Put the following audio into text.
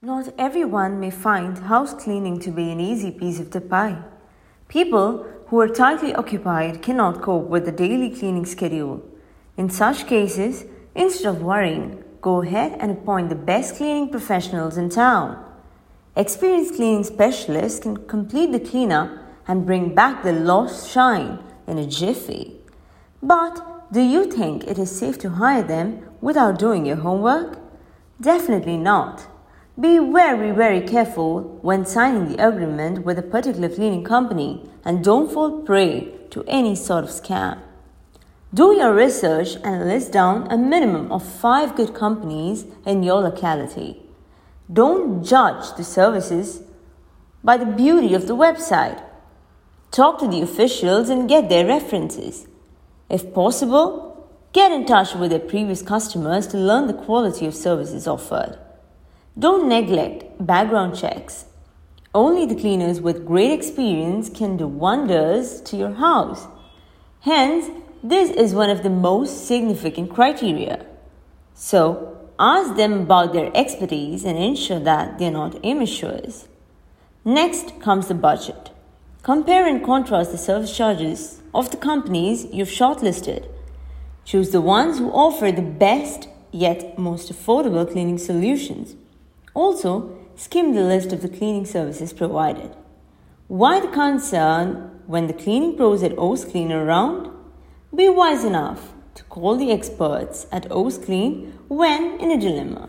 Not everyone may find house cleaning to be an easy piece of the pie. People who are tightly occupied cannot cope with the daily cleaning schedule. In such cases, instead of worrying, go ahead and appoint the best cleaning professionals in town. Experienced cleaning specialists can complete the cleanup and bring back the lost shine in a jiffy. But do you think it is safe to hire them without doing your homework? Definitely not. Be very, very careful when signing the agreement with a particular cleaning company and don't fall prey to any sort of scam. Do your research and list down a minimum of five good companies in your locality. Don't judge the services by the beauty of the website. Talk to the officials and get their references. If possible, get in touch with their previous customers to learn the quality of services offered. Don't neglect background checks. Only the cleaners with great experience can do wonders to your house. Hence, this is one of the most significant criteria. So, ask them about their expertise and ensure that they are not amateurs. Next comes the budget. Compare and contrast the service charges of the companies you've shortlisted. Choose the ones who offer the best yet most affordable cleaning solutions. Also, skim the list of the cleaning services provided. Why the concern when the cleaning pros at O's Clean are around? Be wise enough to call the experts at O's Clean when in a dilemma.